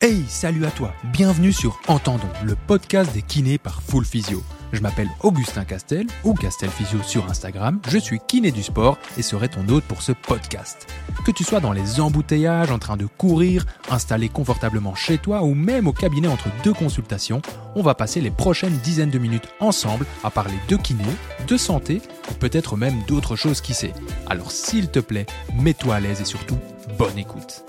Hey, salut à toi, bienvenue sur Entendons, le podcast des kinés par Full Physio. Je m'appelle Augustin Castel, ou Castel Physio sur Instagram, je suis kiné du sport et serai ton hôte pour ce podcast. Que tu sois dans les embouteillages, en train de courir, installé confortablement chez toi ou même au cabinet entre deux consultations, on va passer les prochaines dizaines de minutes ensemble à parler de kiné, de santé peut-être même d'autres choses qui sait. Alors s'il te plaît, mets-toi à l'aise et surtout, bonne écoute.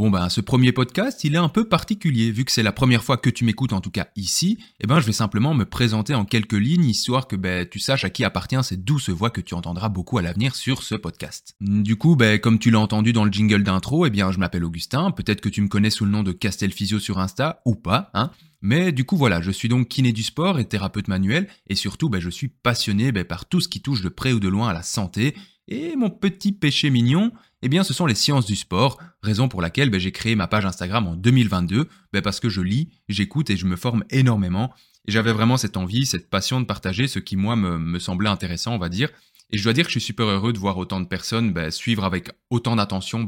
Bon ben ce premier podcast, il est un peu particulier vu que c'est la première fois que tu m'écoutes en tout cas ici. Eh ben je vais simplement me présenter en quelques lignes histoire que ben tu saches à qui appartient cette douce voix que tu entendras beaucoup à l'avenir sur ce podcast. Du coup ben comme tu l'as entendu dans le jingle d'intro, eh bien je m'appelle Augustin. Peut-être que tu me connais sous le nom de Castel Physio sur Insta ou pas, hein. Mais du coup voilà, je suis donc kiné du sport et thérapeute manuel et surtout ben, je suis passionné ben, par tout ce qui touche de près ou de loin à la santé. Et mon petit péché mignon, eh bien, ce sont les sciences du sport, raison pour laquelle ben, j'ai créé ma page Instagram en 2022, ben, parce que je lis, j'écoute et je me forme énormément. Et j'avais vraiment cette envie, cette passion de partager ce qui, moi, me, semblait intéressant, on va dire. Et je dois dire que je suis super heureux de voir autant de personnes ben, suivre avec autant d'attention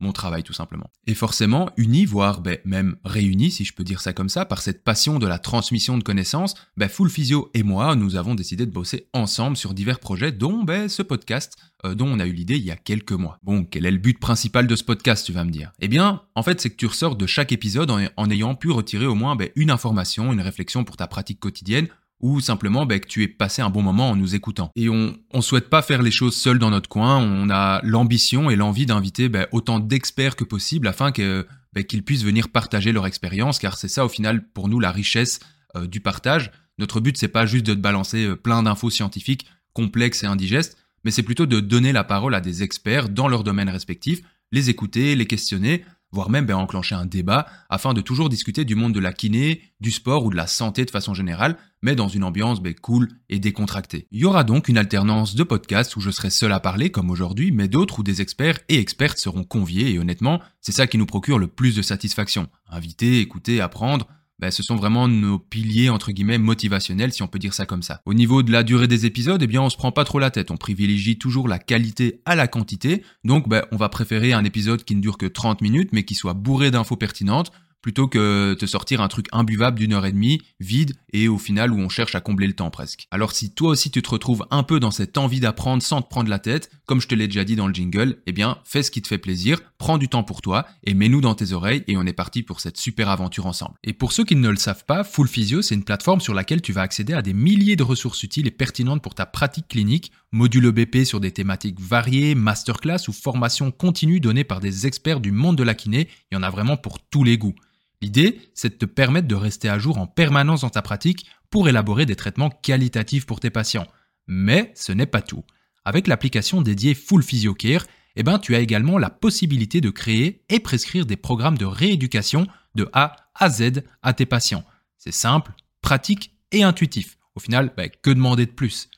mon travail tout simplement. Et forcément, unis, voire ben, même réunis, si je peux dire ça comme ça, par cette passion de la transmission de connaissances, Full Physio et moi, nous avons décidé de bosser ensemble sur divers projets, dont ce podcast, euh, dont on a eu l'idée il y a quelques mois. Bon, quel est le but principal de ce podcast, tu vas me dire? Eh bien, en fait, c'est que tu ressors de chaque épisode en, ayant pu retirer au moins une information, une réflexion pour ta pratique quotidienne, ou simplement bah, que tu aies passé un bon moment en nous écoutant. Et on ne souhaite pas faire les choses seuls dans notre coin, on a l'ambition et l'envie d'inviter bah, autant d'experts que possible afin que, bah, qu'ils puissent venir partager leur expérience, car c'est ça au final pour nous la richesse euh, du partage. Notre but c'est pas juste de te balancer euh, plein d'infos scientifiques complexes et indigestes, mais c'est plutôt de donner la parole à des experts dans leur domaine respectif, les écouter, les questionner, voire même ben, enclencher un débat afin de toujours discuter du monde de la kiné, du sport ou de la santé de façon générale, mais dans une ambiance ben, cool et décontractée. Il y aura donc une alternance de podcasts où je serai seul à parler comme aujourd'hui, mais d'autres où des experts et expertes seront conviés et honnêtement, c'est ça qui nous procure le plus de satisfaction. Inviter, écouter, apprendre, ben, ce sont vraiment nos piliers entre guillemets motivationnels si on peut dire ça comme ça. Au niveau de la durée des épisodes, eh bien on se prend pas trop la tête, on privilégie toujours la qualité à la quantité. Donc ben, on va préférer un épisode qui ne dure que 30 minutes mais qui soit bourré d'infos pertinentes plutôt que te sortir un truc imbuvable d'une heure et demie, vide, et au final où on cherche à combler le temps presque. Alors si toi aussi tu te retrouves un peu dans cette envie d'apprendre sans te prendre la tête, comme je te l'ai déjà dit dans le jingle, eh bien fais ce qui te fait plaisir, prends du temps pour toi, et mets-nous dans tes oreilles, et on est parti pour cette super aventure ensemble. Et pour ceux qui ne le savent pas, Full Physio, c'est une plateforme sur laquelle tu vas accéder à des milliers de ressources utiles et pertinentes pour ta pratique clinique, module BP sur des thématiques variées, masterclass ou formations continues données par des experts du monde de la kiné, il y en a vraiment pour tous les goûts. L'idée, c'est de te permettre de rester à jour en permanence dans ta pratique pour élaborer des traitements qualitatifs pour tes patients. Mais ce n'est pas tout. Avec l'application dédiée Full PhysioCare, eh ben, tu as également la possibilité de créer et prescrire des programmes de rééducation de A à Z à tes patients. C'est simple, pratique et intuitif. Au final, bah, que demander de plus?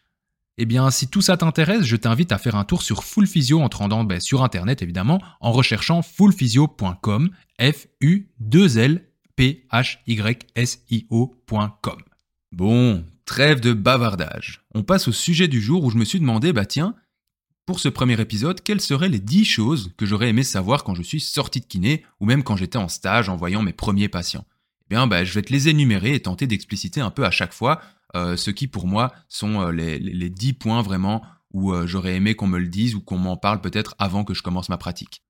Eh bien, si tout ça t'intéresse, je t'invite à faire un tour sur Full Physio en te rendant ben, sur Internet évidemment, en recherchant fullphysio.com, F-U-2-L-P-H-Y-S-I-O.com. Bon, trêve de bavardage. On passe au sujet du jour où je me suis demandé, bah tiens, pour ce premier épisode, quelles seraient les 10 choses que j'aurais aimé savoir quand je suis sorti de kiné ou même quand j'étais en stage en voyant mes premiers patients? Eh bien, bah, je vais te les énumérer et tenter d'expliciter un peu à chaque fois ce qui pour moi sont euh, les, les 10 points vraiment où euh, j'aurais aimé qu'on me le dise ou qu'on m'en parle peut-être avant que je commence ma pratique.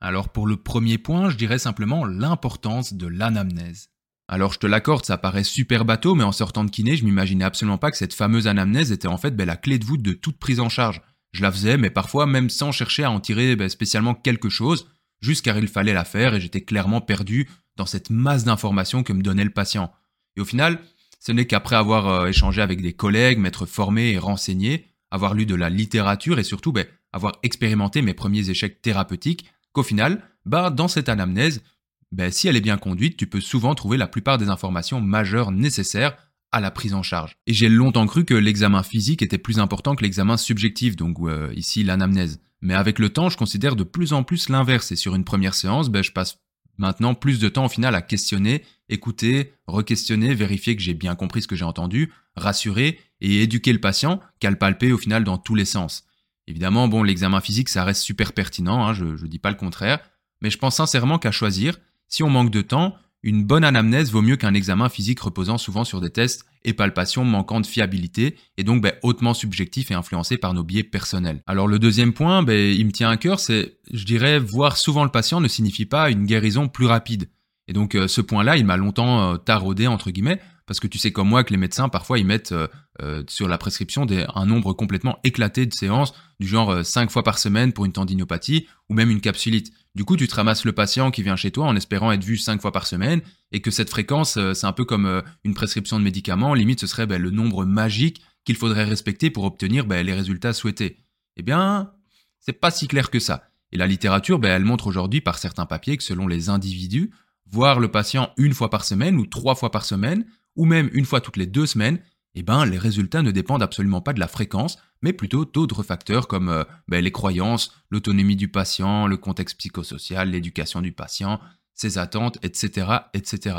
Alors pour le premier point, je dirais simplement l'importance de l'anamnèse. Alors je te l'accorde, ça paraît super bateau, mais en sortant de kiné, je m'imaginais absolument pas que cette fameuse anamnèse était en fait ben, la clé de voûte de toute prise en charge. Je la faisais, mais parfois même sans chercher à en tirer ben, spécialement quelque chose, juste car il fallait la faire et j'étais clairement perdu dans cette masse d'informations que me donnait le patient. Et au final, ce n'est qu'après avoir euh, échangé avec des collègues, m'être formé et renseigné, avoir lu de la littérature et surtout ben, avoir expérimenté mes premiers échecs thérapeutiques, qu'au final, bah, dans cette anamnèse, ben, si elle est bien conduite, tu peux souvent trouver la plupart des informations majeures nécessaires à la prise en charge. Et j'ai longtemps cru que l'examen physique était plus important que l'examen subjectif, donc euh, ici l'anamnèse. Mais avec le temps, je considère de plus en plus l'inverse et sur une première séance, ben, je passe maintenant plus de temps au final à questionner, écouter, re-questionner, vérifier que j'ai bien compris ce que j'ai entendu, rassurer et éduquer le patient qu'à le palper au final dans tous les sens. Évidemment, bon, l'examen physique, ça reste super pertinent, hein, je ne dis pas le contraire, mais je pense sincèrement qu'à choisir, si on manque de temps, une bonne anamnèse vaut mieux qu'un examen physique reposant souvent sur des tests et palpations manquant de fiabilité et donc ben, hautement subjectif et influencé par nos biais personnels. Alors le deuxième point, ben, il me tient à cœur, c'est, je dirais, voir souvent le patient ne signifie pas une guérison plus rapide. Et donc euh, ce point-là, il m'a longtemps euh, taraudé entre guillemets parce que tu sais comme moi que les médecins parfois ils mettent euh, euh, sur la prescription des, un nombre complètement éclaté de séances du genre 5 fois par semaine pour une tendinopathie ou même une capsulite. Du coup, tu te ramasses le patient qui vient chez toi en espérant être vu 5 fois par semaine et que cette fréquence, c'est un peu comme une prescription de médicaments, limite ce serait ben, le nombre magique qu'il faudrait respecter pour obtenir ben, les résultats souhaités. Eh bien, c'est pas si clair que ça. Et la littérature, ben, elle montre aujourd'hui par certains papiers que selon les individus, voir le patient une fois par semaine ou trois fois par semaine, ou même une fois toutes les deux semaines, eh ben, les résultats ne dépendent absolument pas de la fréquence, mais plutôt d'autres facteurs comme euh, ben, les croyances, l'autonomie du patient, le contexte psychosocial, l'éducation du patient, ses attentes, etc., etc.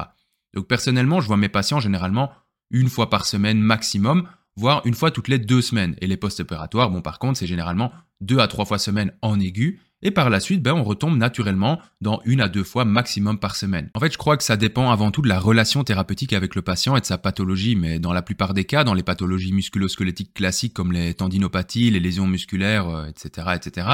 Donc personnellement, je vois mes patients généralement une fois par semaine maximum, voire une fois toutes les deux semaines. Et les post-opératoires, bon par contre, c'est généralement deux à trois fois semaine en aigu, et par la suite, ben, on retombe naturellement dans une à deux fois maximum par semaine. En fait, je crois que ça dépend avant tout de la relation thérapeutique avec le patient et de sa pathologie, mais dans la plupart des cas, dans les pathologies musculo-squelettiques classiques comme les tendinopathies, les lésions musculaires, etc., etc.,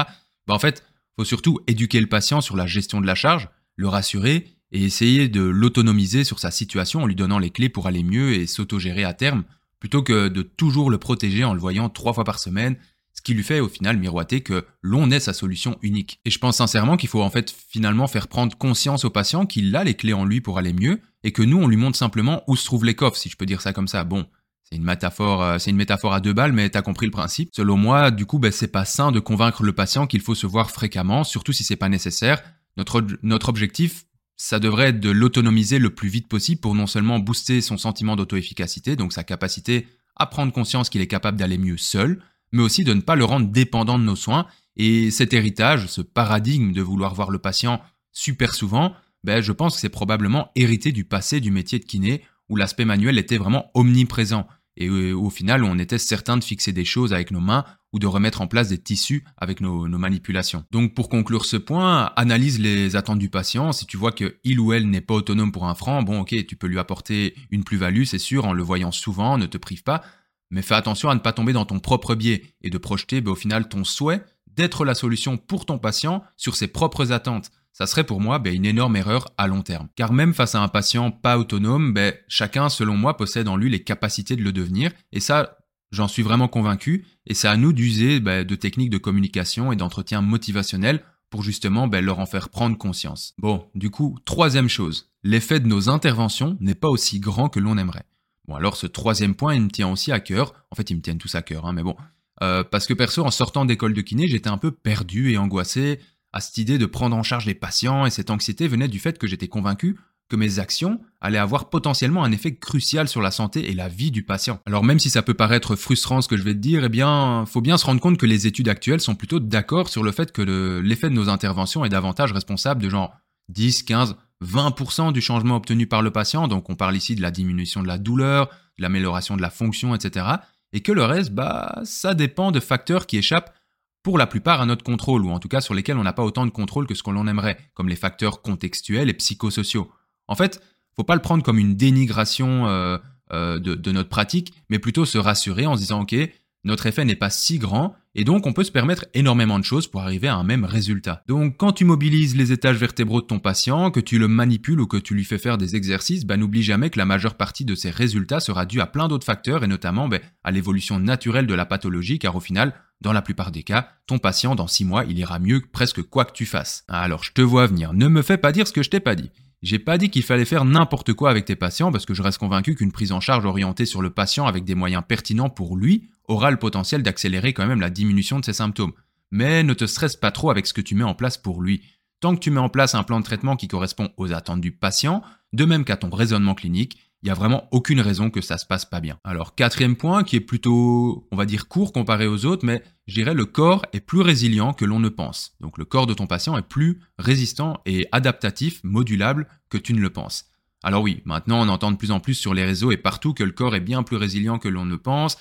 ben, en fait, faut surtout éduquer le patient sur la gestion de la charge, le rassurer et essayer de l'autonomiser sur sa situation en lui donnant les clés pour aller mieux et s'autogérer à terme, plutôt que de toujours le protéger en le voyant trois fois par semaine ce qui lui fait au final miroiter que l'on est sa solution unique. Et je pense sincèrement qu'il faut en fait finalement faire prendre conscience au patient qu'il a les clés en lui pour aller mieux et que nous on lui montre simplement où se trouvent les coffres, si je peux dire ça comme ça. Bon, c'est une métaphore, euh, à deux balles, mais t'as compris le principe. Selon moi, du coup, ben, c'est pas sain de convaincre le patient qu'il faut se voir fréquemment, surtout si c'est pas nécessaire. Notre, notre objectif, ça devrait être de l'autonomiser le plus vite possible pour non seulement booster son sentiment d'auto-efficacité, donc sa capacité à prendre conscience qu'il est capable d'aller mieux seul, mais aussi de ne pas le rendre dépendant de nos soins. Et cet héritage, ce paradigme de vouloir voir le patient super souvent, ben, je pense que c'est probablement hérité du passé du métier de kiné, où l'aspect manuel était vraiment omniprésent, et euh, au final on était certain de fixer des choses avec nos mains ou de remettre en place des tissus avec nos, nos, manipulations. Donc pour conclure ce point, analyse les attentes du patient. Si tu vois que il ou elle n'est pas autonome pour un franc, bon ok, tu peux lui apporter une plus-value, c'est sûr, en le voyant souvent, ne te prive pas, mais fais attention à ne pas tomber dans ton propre biais et de projeter ben, au final ton souhait d'être la solution pour ton patient sur ses propres attentes. Ça serait pour moi ben, une énorme erreur à long terme. Car même face à un patient pas autonome, ben, chacun, selon moi, possède en lui les capacités de le devenir. Et ça, j'en suis vraiment convaincu. Et c'est à nous d'user de techniques de communication et d'entretien motivationnel pour justement leur en faire prendre conscience. Bon, du coup, troisième chose, l'effet de nos interventions n'est pas aussi grand que l'on aimerait. Bon, alors ce troisième point, il me tient aussi à cœur. En fait, ils me tiennent tous à cœur, hein, mais bon. Euh, parce que perso, en sortant d'école de kiné, j'étais un peu perdu et angoissé à cette idée de prendre en charge les patients, et cette anxiété venait du fait que j'étais convaincu que mes actions allaient avoir potentiellement un effet crucial sur la santé et la vie du patient. Alors même si ça peut paraître frustrant ce que je vais te dire, eh bien, faut bien se rendre compte que les études actuelles sont plutôt d'accord sur le fait que l'effet de nos interventions est davantage responsable de genre 10, 15, 20% du changement obtenu par le patient, donc on parle ici de la diminution de la douleur, de l'amélioration de la fonction, etc. Et que le reste, bah, ça dépend de facteurs qui échappent pour la plupart à notre contrôle, ou en tout cas sur lesquels on n'a pas autant de contrôle que ce qu'on aimerait, comme les facteurs contextuels et psychosociaux. En fait, faut pas le prendre comme une dénigration euh, euh, de, de, notre pratique, mais plutôt se rassurer en se disant, ok, notre effet n'est pas si grand et donc on peut se permettre énormément de choses pour arriver à un même résultat. Donc quand tu mobilises les étages vertébraux de ton patient, que tu le manipules ou que tu lui fais faire des exercices, bah, n'oublie jamais que la majeure partie de ces résultats sera due à plein d'autres facteurs et notamment bah, à l'évolution naturelle de la pathologie car au final, dans la plupart des cas, ton patient dans 6 mois, il ira mieux presque quoi que tu fasses. Alors je te vois venir, ne me fais pas dire ce que je t'ai pas dit. J'ai pas dit qu'il fallait faire n'importe quoi avec tes patients parce que je reste convaincu qu'une prise en charge orientée sur le patient avec des moyens pertinents pour lui aura le potentiel d'accélérer quand même la diminution de ses symptômes. Mais ne te stresse pas trop avec ce que tu mets en place pour lui. Tant que tu mets en place un plan de traitement qui correspond aux attentes du patient, de même qu'à ton raisonnement clinique, il n'y a vraiment aucune raison que ça se passe pas bien. Alors quatrième point qui est plutôt, on va dire, court comparé aux autres, mais je dirais le corps est plus résilient que l'on ne pense. Donc le corps de ton patient est plus résistant et adaptatif, modulable que tu ne le penses. Alors oui, maintenant on entend de plus en plus sur les réseaux et partout que le corps est bien plus résilient que l'on ne pense,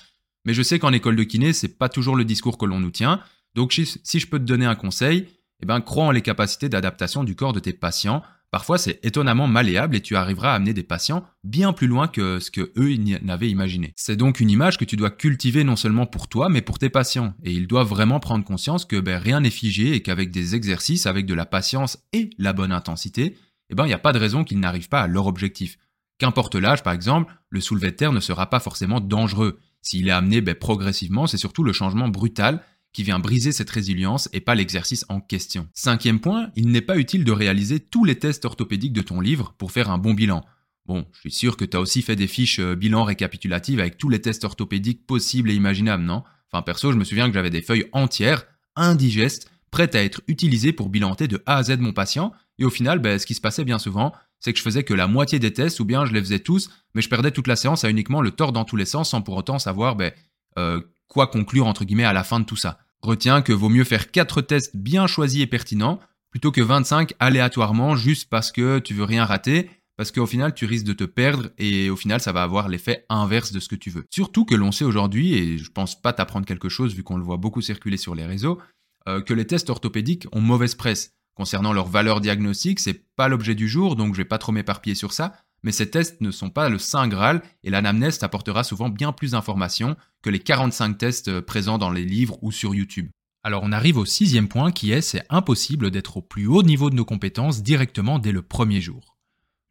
mais je sais qu'en école de kiné, c'est pas toujours le discours que l'on nous tient. Donc si je peux te donner un conseil, eh ben crois en les capacités d'adaptation du corps de tes patients Parfois, c'est étonnamment malléable et tu arriveras à amener des patients bien plus loin que ce que eux n'avaient imaginé. C'est donc une image que tu dois cultiver non seulement pour toi, mais pour tes patients. Et ils doivent vraiment prendre conscience que ben, rien n'est figé et qu'avec des exercices, avec de la patience et la bonne intensité, eh ben, il n'y a pas de raison qu'ils n'arrivent pas à leur objectif. Qu'importe l'âge, par exemple, le soulevé de terre ne sera pas forcément dangereux. S'il est amené ben, progressivement, c'est surtout le changement brutal qui vient briser cette résilience et pas l'exercice en question. Cinquième point, il n'est pas utile de réaliser tous les tests orthopédiques de ton livre pour faire un bon bilan. Bon, je suis sûr que tu as aussi fait des fiches euh, bilan récapitulatives avec tous les tests orthopédiques possibles et imaginables, non? Enfin perso, je me souviens que j'avais des feuilles entières, indigestes, prêtes à être utilisées pour bilanter de A à Z mon patient, et au final, ben, ce qui se passait bien souvent, c'est que je faisais que la moitié des tests, ou bien je les faisais tous, mais je perdais toute la séance à uniquement le tort dans tous les sens sans pour autant savoir ben, euh, quoi conclure entre guillemets à la fin de tout ça. Retiens que vaut mieux faire 4 tests bien choisis et pertinents plutôt que 25 aléatoirement juste parce que tu veux rien rater, parce qu'au final tu risques de te perdre et au final ça va avoir l'effet inverse de ce que tu veux. Surtout que l'on sait aujourd'hui, et je pense pas t'apprendre quelque chose vu qu'on le voit beaucoup circuler sur les réseaux, euh, que les tests orthopédiques ont mauvaise presse. Concernant leur valeur diagnostique, c'est pas l'objet du jour, donc je vais pas trop m'éparpiller sur ça, mais ces tests ne sont pas le Saint Graal et l'anamnèse t'apportera souvent bien plus d'informations que les 45 tests euh, présents dans les livres ou sur YouTube. Alors on arrive au sixième point qui est c'est impossible d'être au plus haut niveau de nos compétences directement dès le premier jour.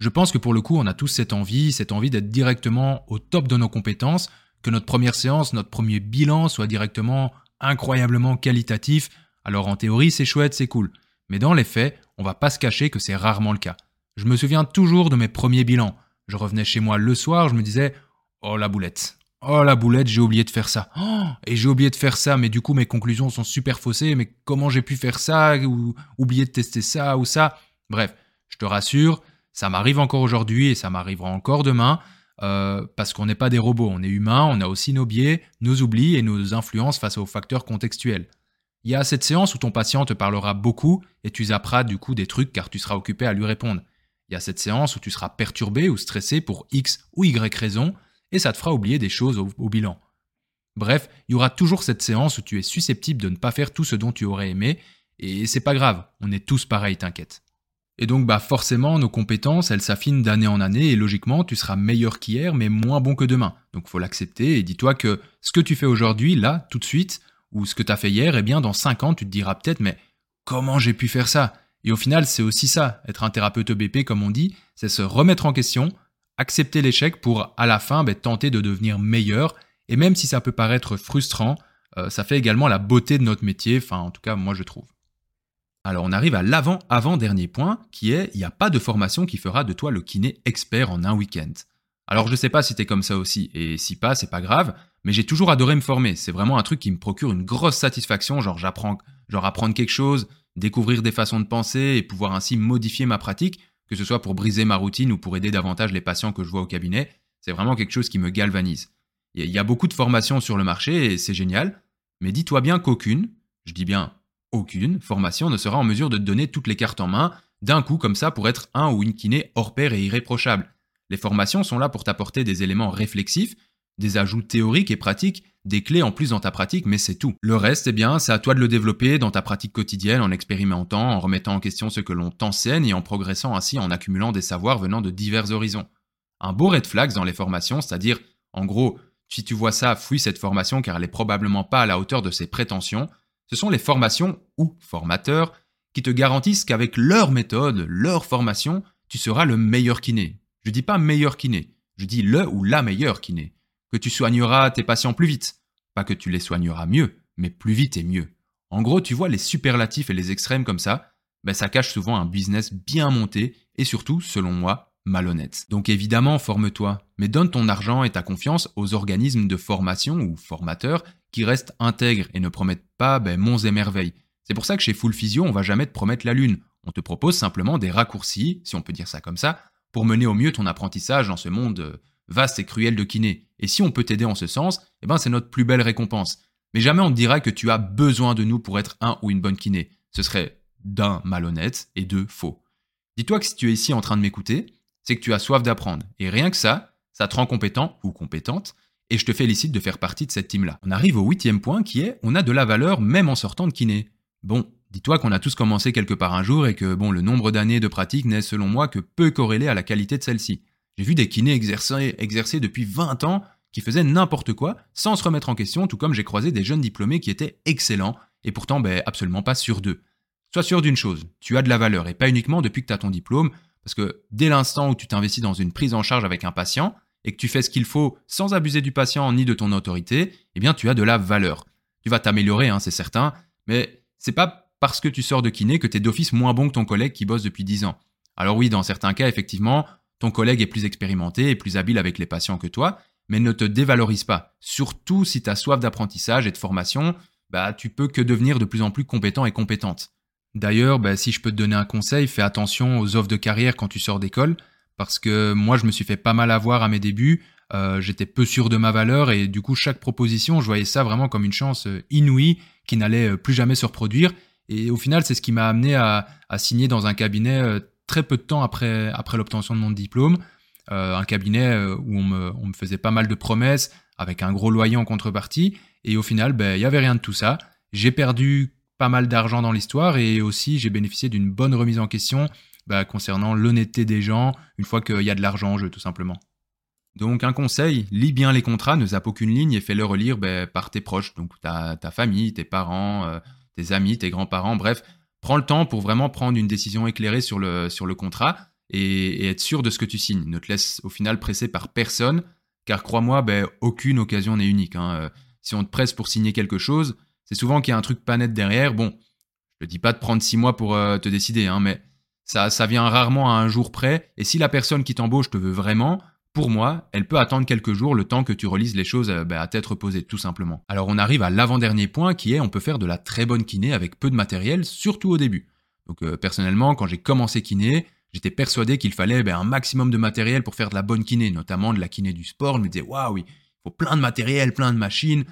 Je pense que pour le coup on a tous cette envie, cette envie d'être directement au top de nos compétences, que notre première séance, notre premier bilan soit directement incroyablement qualitatif. Alors en théorie c'est chouette, c'est cool. Mais dans les faits, on va pas se cacher que c'est rarement le cas. Je me souviens toujours de mes premiers bilans. Je revenais chez moi le soir, je me disais Oh la boulette. Oh la boulette, j'ai oublié de faire ça. Oh, et j'ai oublié de faire ça, mais du coup mes conclusions sont super faussées. Mais comment j'ai pu faire ça ou oublier de tester ça ou ça Bref, je te rassure, ça m'arrive encore aujourd'hui et ça m'arrivera encore demain. Euh, parce qu'on n'est pas des robots, on est humain, on a aussi nos biais, nos oublis et nos influences face aux facteurs contextuels. Il y a cette séance où ton patient te parlera beaucoup et tu zapperas du coup des trucs car tu seras occupé à lui répondre. Il y a cette séance où tu seras perturbé ou stressé pour X ou Y raison, et ça te fera oublier des choses au, bilan. Bref, il y aura toujours cette séance où tu es susceptible de ne pas faire tout ce dont tu aurais aimé, et c'est pas grave, on est tous pareils, t'inquiète. Et donc bah forcément nos compétences, elles s'affinent d'année en année et logiquement tu seras meilleur qu'hier mais moins bon que demain. Donc faut l'accepter et dis-toi que ce que tu fais aujourd'hui, là, tout de suite, ou ce que tu as fait hier, eh bien dans 5 ans tu te diras peut-être mais comment j'ai pu faire ça? Et au final, c'est aussi ça, être un thérapeute EBP, comme on dit, c'est se remettre en question, accepter l'échec pour, à la fin, ben, tenter de devenir meilleur. Et même si ça peut paraître frustrant, euh, ça fait également la beauté de notre métier, enfin, en tout cas, moi, je trouve. Alors, on arrive à l'avant-avant-dernier point, qui est, il n'y a pas de formation qui fera de toi le kiné expert en un week-end. Alors, je sais pas si t'es comme ça aussi, et si pas, c'est pas grave, mais j'ai toujours adoré me former. C'est vraiment un truc qui me procure une grosse satisfaction, genre j'apprends, genre apprendre quelque chose, découvrir des façons de penser et pouvoir ainsi modifier ma pratique, que ce soit pour briser ma routine ou pour aider davantage les patients que je vois au cabinet, c'est vraiment quelque chose qui me galvanise. Il y a beaucoup de formations sur le marché et c'est génial, mais dis-toi bien qu'aucune, je dis bien aucune, formation ne sera en mesure de te donner toutes les cartes en main d'un coup comme ça pour être un ou une kiné hors pair et irréprochable. Les formations sont là pour t'apporter des éléments réflexifs, des ajouts théoriques et pratiques des clés en plus dans ta pratique, mais c'est tout. Le reste, eh bien, c'est à toi de le développer dans ta pratique quotidienne, en expérimentant, en remettant en question ce que l'on t'enseigne et en progressant ainsi en accumulant des savoirs venant de divers horizons. Un beau red flag dans les formations, c'est-à-dire, en gros, si tu vois ça, fuis cette formation car elle est probablement pas à la hauteur de ses prétentions, ce sont les formations ou formateurs qui te garantissent qu'avec leur méthode, leur formation, tu seras le meilleur kiné. Je dis pas meilleur kiné, je dis le ou la meilleure kiné que tu soigneras tes patients plus vite. Pas que tu les soigneras mieux, mais plus vite et mieux. En gros, tu vois les superlatifs et les extrêmes comme ça, ben ça cache souvent un business bien monté et surtout, selon moi, malhonnête. Donc évidemment, forme-toi, mais donne ton argent et ta confiance aux organismes de formation ou formateurs qui restent intègres et ne promettent pas ben, monts et merveilles. C'est pour ça que chez Full Physio, on va jamais te promettre la lune. On te propose simplement des raccourcis, si on peut dire ça comme ça, pour mener au mieux ton apprentissage dans ce monde euh, vaste et cruel de kiné. Et si on peut t'aider en ce sens, eh ben c'est notre plus belle récompense. Mais jamais on te dira que tu as besoin de nous pour être un ou une bonne kiné. Ce serait d'un malhonnête et deux faux. Dis-toi que si tu es ici en train de m'écouter, c'est que tu as soif d'apprendre. Et rien que ça, ça te rend compétent ou compétente, et je te félicite de faire partie de cette team-là. On arrive au huitième point qui est on a de la valeur même en sortant de kiné. Bon, dis-toi qu'on a tous commencé quelque part un jour et que bon, le nombre d'années de pratique n'est selon moi que peu corrélé à la qualité de celle-ci. J'ai vu des kinés exercer, depuis 20 ans qui faisaient n'importe quoi sans se remettre en question, tout comme j'ai croisé des jeunes diplômés qui étaient excellents et pourtant ben, absolument pas sûrs d'eux. Sois sûr d'une chose, tu as de la valeur et pas uniquement depuis que tu as ton diplôme, parce que dès l'instant où tu t'investis dans une prise en charge avec un patient et que tu fais ce qu'il faut sans abuser du patient ni de ton autorité, eh bien tu as de la valeur. Tu vas t'améliorer, hein, c'est certain, mais c'est pas parce que tu sors de kiné que tu es d'office moins bon que ton collègue qui bosse depuis 10 ans. Alors oui, dans certains cas, effectivement, ton collègue est plus expérimenté et plus habile avec les patients que toi, mais ne te dévalorise pas. Surtout si tu as soif d'apprentissage et de formation, bah tu peux que devenir de plus en plus compétent et compétente. D'ailleurs, bah, si je peux te donner un conseil, fais attention aux offres de carrière quand tu sors d'école, parce que moi, je me suis fait pas mal avoir à mes débuts. Euh, j'étais peu sûr de ma valeur et du coup, chaque proposition, je voyais ça vraiment comme une chance euh, inouïe qui n'allait euh, plus jamais se reproduire. Et au final, c'est ce qui m'a amené à, signer dans un cabinet très peu de temps après, après l'obtention de mon diplôme. un cabinet où on me, on me, faisait pas mal de promesses avec un gros loyer en contrepartie. Et au final, ben, il n'y avait rien de tout ça. J'ai perdu pas mal d'argent dans l'histoire et aussi j'ai bénéficié d'une bonne remise en question bah, concernant l'honnêteté des gens une fois qu'il y a de l'argent en jeu tout simplement. Donc un conseil, lis bien les contrats, ne zappe aucune ligne et fais-le relire bah, par tes proches, donc ta, ta famille, tes parents, euh, tes amis, tes grands-parents, bref, prends le temps pour vraiment prendre une décision éclairée sur le, sur le contrat et, être sûr de ce que tu signes. Ne te laisse au final presser par personne, car crois-moi, bah, aucune occasion n'est unique. Hein. Euh, si on te presse pour signer quelque chose, c'est souvent qu'il y a un truc pas net derrière. Bon, je te dis pas de prendre six mois pour euh, te décider, hein, mais ça, ça vient rarement à un jour près. Et si la personne qui t'embauche te veut vraiment, pour moi, elle peut attendre quelques jours le temps que tu relises les choses euh, bah, à tête reposée, tout simplement. Alors on arrive à l'avant-dernier point qui est on peut faire de la très bonne kiné avec peu de matériel, surtout au début. Donc euh, personnellement, quand j'ai commencé kiné, j'étais persuadé qu'il fallait bah, un maximum de matériel pour faire de la bonne kiné, notamment de la kiné du sport. Je me disais, waouh, il faut plein de matériel, plein de machines,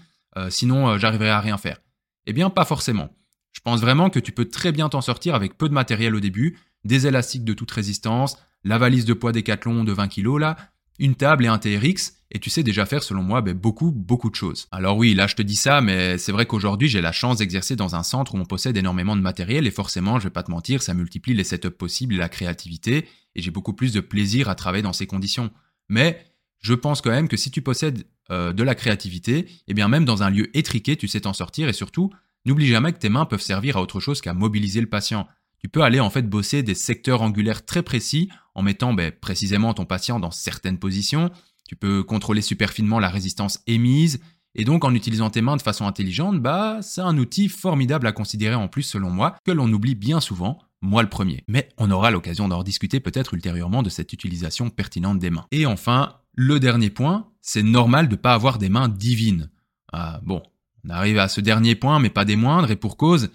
sinon j'arriverai à rien faire. Eh bien, pas forcément. Je pense vraiment que tu peux très bien t'en sortir avec peu de matériel au début, des élastiques de toute résistance, la valise de poids Decathlon de 20 kg là, une table et un TRX, et tu sais déjà faire selon moi ben, beaucoup, beaucoup de choses. Alors oui, là je te dis ça, mais c'est vrai qu'aujourd'hui j'ai la chance d'exercer dans un centre où on possède énormément de matériel, et forcément, je vais pas te mentir, ça multiplie les setups possibles et la créativité, et j'ai beaucoup plus de plaisir à travailler dans ces conditions. Mais je pense quand même que si tu possèdes euh, de la créativité, et bien même dans un lieu étriqué, tu sais t'en sortir et surtout, n'oublie jamais que tes mains peuvent servir à autre chose qu'à mobiliser le patient. Tu peux aller en fait bosser des secteurs angulaires très précis en mettant ben, précisément ton patient dans certaines positions. Tu peux contrôler super finement la résistance émise. Et donc en utilisant tes mains de façon intelligente, bah c'est un outil formidable à considérer en plus selon moi, que l'on oublie bien souvent, moi le premier. Mais on aura l'occasion d'en discuter peut-être ultérieurement de cette utilisation pertinente des mains. Et enfin, le dernier point, c'est normal de ne pas avoir des mains divines. Ah, bon, on arrive à ce dernier point, mais pas des moindres, et pour cause,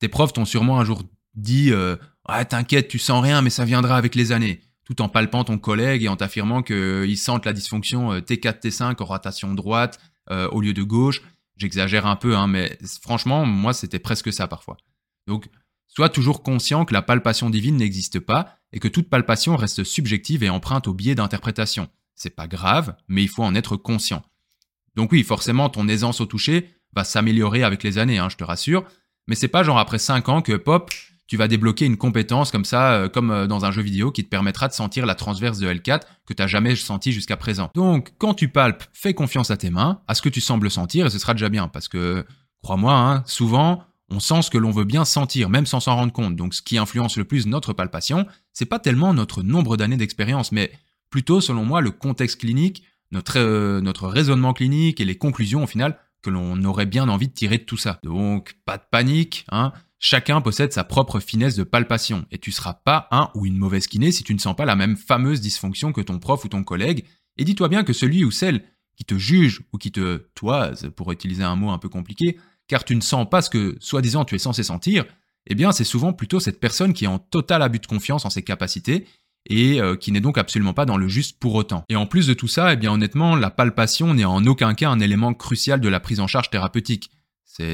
tes profs t'ont sûrement un jour dit euh, Ah, t'inquiète, tu sens rien, mais ça viendra avec les années, tout en palpant ton collègue et en t'affirmant qu'ils sentent la dysfonction T4, euh, T5 en rotation droite euh, au lieu de gauche. J'exagère un peu, hein, mais franchement, moi, c'était presque ça parfois. Donc, sois toujours conscient que la palpation divine n'existe pas et que toute palpation reste subjective et empreinte au biais d'interprétation. C'est pas grave, mais il faut en être conscient. Donc oui, forcément, ton aisance au toucher va s'améliorer avec les années, hein, je te rassure. Mais c'est pas genre après 5 ans que pop, tu vas débloquer une compétence comme ça, euh, comme euh, dans un jeu vidéo, qui te permettra de sentir la transverse de L4 que tu n'as jamais senti jusqu'à présent. Donc, quand tu palpes, fais confiance à tes mains, à ce que tu sembles sentir, et ce sera déjà bien, parce que, crois-moi, hein, souvent, on sent ce que l'on veut bien sentir, même sans s'en rendre compte. Donc, ce qui influence le plus notre palpation, c'est pas tellement notre nombre d'années d'expérience, mais plutôt, selon moi, le contexte clinique, notre, euh, notre raisonnement clinique et les conclusions au final que l'on aurait bien envie de tirer de tout ça. Donc, pas de panique, hein. Chacun possède sa propre finesse de palpation, et tu seras pas un ou une mauvaise kiné si tu ne sens pas la même fameuse dysfonction que ton prof ou ton collègue, et dis-toi bien que celui ou celle qui te juge ou qui te toise, pour utiliser un mot un peu compliqué, car tu ne sens pas ce que, soi-disant, tu es censé sentir, eh bien c'est souvent plutôt cette personne qui est en total abus de confiance en ses capacités et euh, qui n'est donc absolument pas dans le juste pour autant. Et en plus de tout ça, eh bien honnêtement, la palpation n'est en aucun cas un élément crucial de la prise en charge thérapeutique.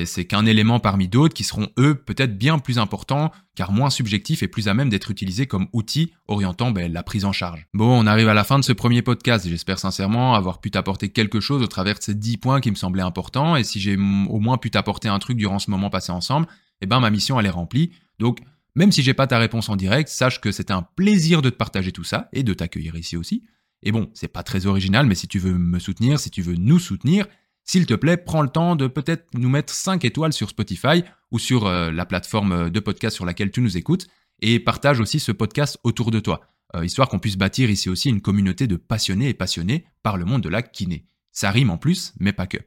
C'est qu'un élément parmi d'autres qui seront, eux, peut-être bien plus importants, car moins subjectifs et plus à même d'être utilisés comme outils orientant ben, la prise en charge. Bon, on arrive à la fin de ce premier podcast, j'espère sincèrement avoir pu t'apporter quelque chose au travers de ces 10 points qui me semblaient importants, et si j'ai au moins pu t'apporter un truc durant ce moment passé ensemble, eh ben ma mission elle est remplie. Donc, même si j'ai pas ta réponse en direct, sache que c'est un plaisir de te partager tout ça, et de t'accueillir ici aussi. Et bon, c'est pas très original, mais si tu veux me soutenir, si tu veux nous soutenir, s'il te plaît, prends le temps de peut-être nous mettre 5 étoiles sur Spotify ou sur euh, la plateforme de podcast sur laquelle tu nous écoutes et partage aussi ce podcast autour de toi, euh, histoire qu'on puisse bâtir ici aussi une communauté de passionnés et passionnés par le monde de la kiné. Ça rime en plus, mais pas que.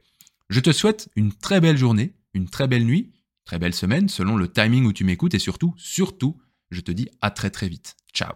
Je te souhaite une très belle journée, une très belle nuit, très belle semaine selon le timing où tu m'écoutes et surtout, surtout, je te dis à très très vite. Ciao